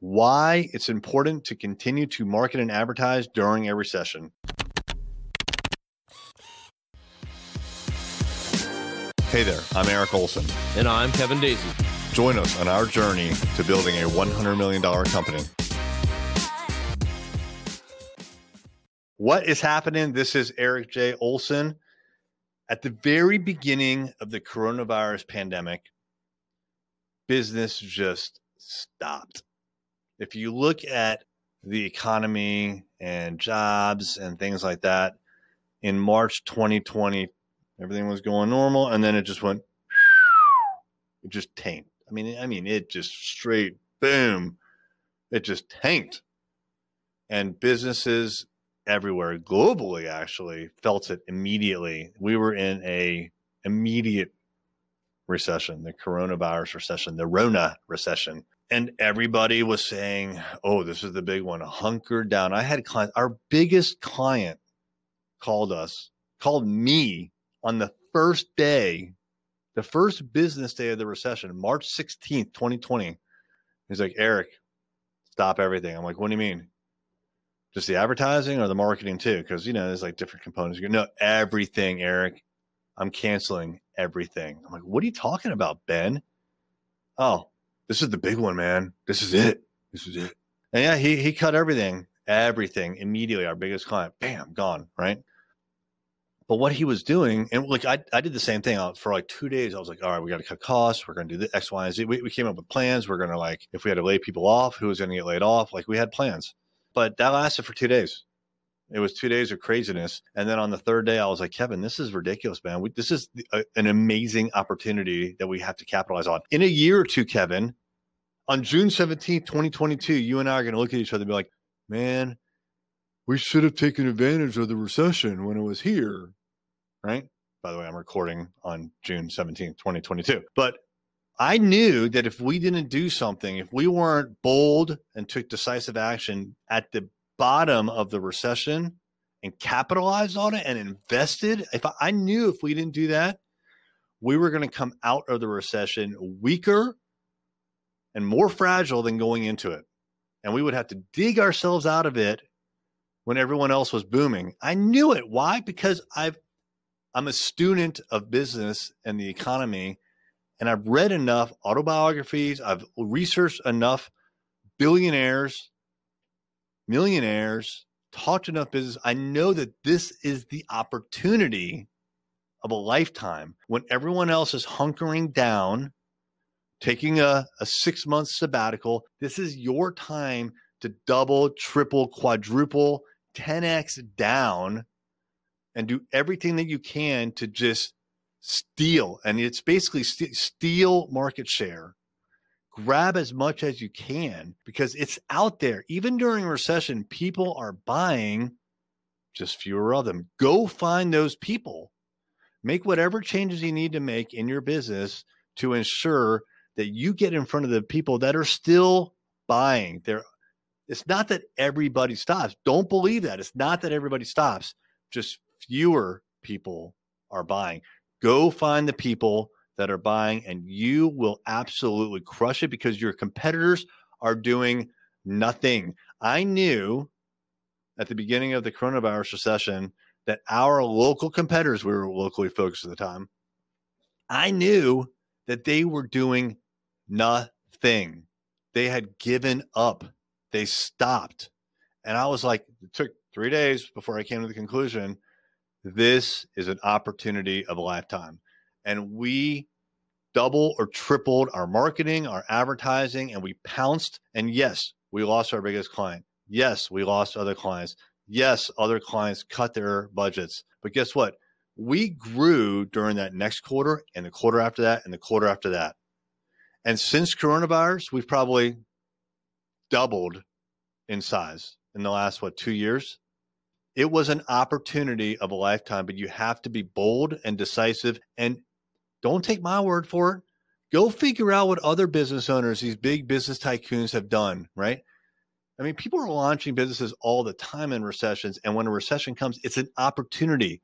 why it's important to continue to market and advertise during a recession. Hey there, I'm Erik Olson. And I'm Kevin Daisey. Join us on our journey to building a $100 million company. What is happening? This is Erik J. Olson. At the very beginning of the coronavirus pandemic, business just stopped. If you look at the economy and jobs and things like that, in March 2020, everything was going normal, and then it just went, it just tanked. I mean, I mean, it just straight boom, it just tanked, and businesses everywhere globally actually felt it immediately. We were in a immediate recession, the coronavirus recession, the Rona recession. And everybody was saying, oh, this is the big one, hunker down. I had clients, our biggest client called us, called me on the first day, the first business day of the recession, March 16th, 2020. He's like, Erik, stop everything. I'm like, what do you mean? Just the advertising or the marketing too? Because, you know, there's like different components. You know, everything, Erik. I'm canceling everything. I'm like, what are you talking about, Ben? Oh, this is the big one, man. This is it. This is it. And yeah, he he cut everything, everything immediately. Our biggest client, bam, gone, right? But what he was doing, and like I, I did the same thing uh, for like two days. I was like, all right, we got to cut costs. We're going to do the X, Y, and Z. We, we came up with plans. We're going to like, if we had to lay people off, who was going to get laid off? Like we had plans. But that lasted for two days. It was two days of craziness. And then on the third day, I was like, Kevin, this is ridiculous, man. We, this is a, an amazing opportunity that we have to capitalize on. In a year or two, Kevin, on June 17th, 2022, you and I are going to look at each other and be like, man, we should have taken advantage of the recession when it was here. Right. By the way, I'm recording on June 17th, 2022. But I knew that if we didn't do something, if we weren't bold and took decisive action at the bottom of the recession and capitalized on it and invested, if I, I knew if we didn't do that, we were going to come out of the recession weaker and more fragile than going into it. And we would have to dig ourselves out of it when everyone else was booming. I knew it. Why? Because I've I'm a student of business and the economy and I've read enough autobiographies, I've researched enough billionaires millionaires, talked enough business. I know that this is the opportunity of a lifetime when everyone else is hunkering down, taking a, a six month sabbatical. This is your time to double, triple, quadruple, 10x down and do everything that you can to just steal. And it's basically st- steal market share grab as much as you can because it's out there. Even during recession, people are buying just fewer of them. Go find those people. Make whatever changes you need to make in your business to ensure that you get in front of the people that are still buying. There it's not that everybody stops. Don't believe that. It's not that everybody stops. Just fewer people are buying. Go find the people that are buying, and you will absolutely crush it because your competitors are doing nothing. I knew at the beginning of the coronavirus recession that our local competitors, we were locally focused at the time, I knew that they were doing nothing. They had given up, they stopped. And I was like, it took three days before I came to the conclusion this is an opportunity of a lifetime and we double or tripled our marketing, our advertising, and we pounced. And yes, we lost our biggest client. Yes, we lost other clients. Yes, other clients cut their budgets. But guess what? We grew during that next quarter and the quarter after that and the quarter after that. And since coronavirus, we've probably doubled in size in the last, what, two years? It was an opportunity of a lifetime, but you have to be bold and decisive and don't take my word for it. Go figure out what other business owners, these big business tycoons, have done, right? I mean, people are launching businesses all the time in recessions. And when a recession comes, it's an opportunity.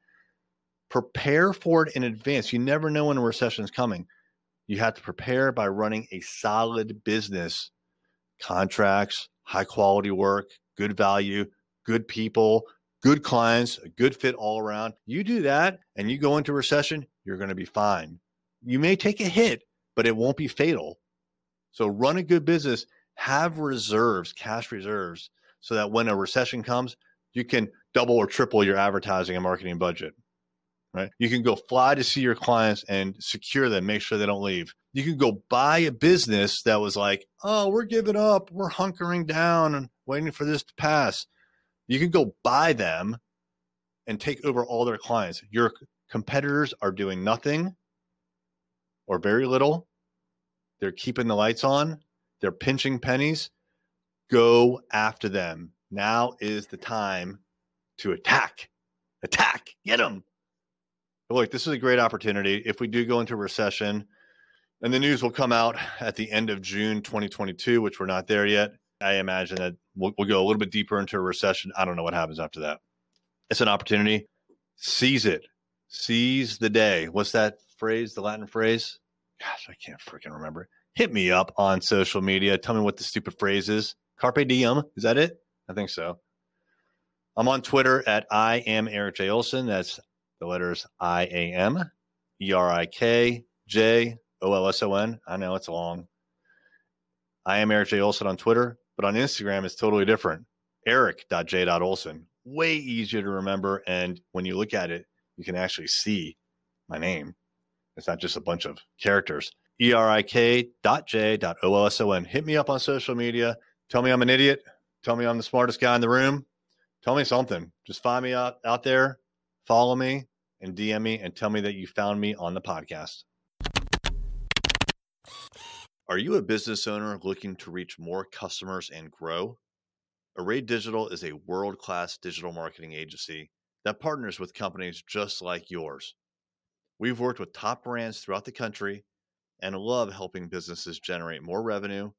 Prepare for it in advance. You never know when a recession is coming. You have to prepare by running a solid business contracts, high quality work, good value, good people, good clients, a good fit all around. You do that and you go into recession, you're going to be fine. You may take a hit, but it won't be fatal. So run a good business, have reserves, cash reserves, so that when a recession comes, you can double or triple your advertising and marketing budget. Right? You can go fly to see your clients and secure them, make sure they don't leave. You can go buy a business that was like, "Oh, we're giving up, we're hunkering down and waiting for this to pass." You can go buy them and take over all their clients. Your competitors are doing nothing or very little. They're keeping the lights on. They're pinching pennies. Go after them. Now is the time to attack. Attack. Get them. But look, this is a great opportunity. If we do go into a recession, and the news will come out at the end of June 2022, which we're not there yet. I imagine that we'll, we'll, go a little bit deeper into a recession. I don't know what happens after that. It's an opportunity. Seize it. Seize the day. What's that phrase? The Latin phrase? Gosh, I can't freaking remember. Hit me up on social media. Tell me what the stupid phrase is. Carpe diem. Is that it? I think so. I'm on Twitter at I am Erik J. Olson. That's the letters I A M E R I K J O L S O N. I know it's long. I am Erik J. Olson on Twitter. But on Instagram, it's totally different. Erik.j.olson. Way easier to remember. And when you look at it, you can actually see my name. It's not just a bunch of characters. E-R-I-K dot J dot O-L-S-O-N. Hit me up on social media. Tell me I'm an idiot. Tell me I'm the smartest guy in the room. Tell me something. Just find me out, out there, follow me, and DM me and tell me that you found me on the podcast. Are you a business owner looking to reach more customers and grow? Array Digital is a world class digital marketing agency that partners with companies just like yours. We've worked with top brands throughout the country and love helping businesses generate more revenue,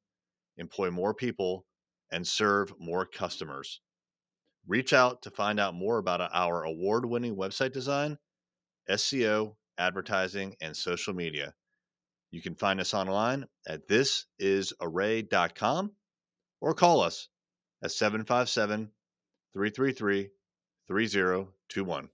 employ more people, and serve more customers. Reach out to find out more about our award winning website design, SEO, advertising, and social media. You can find us online at thisisarray.com or call us at 757 333 3021.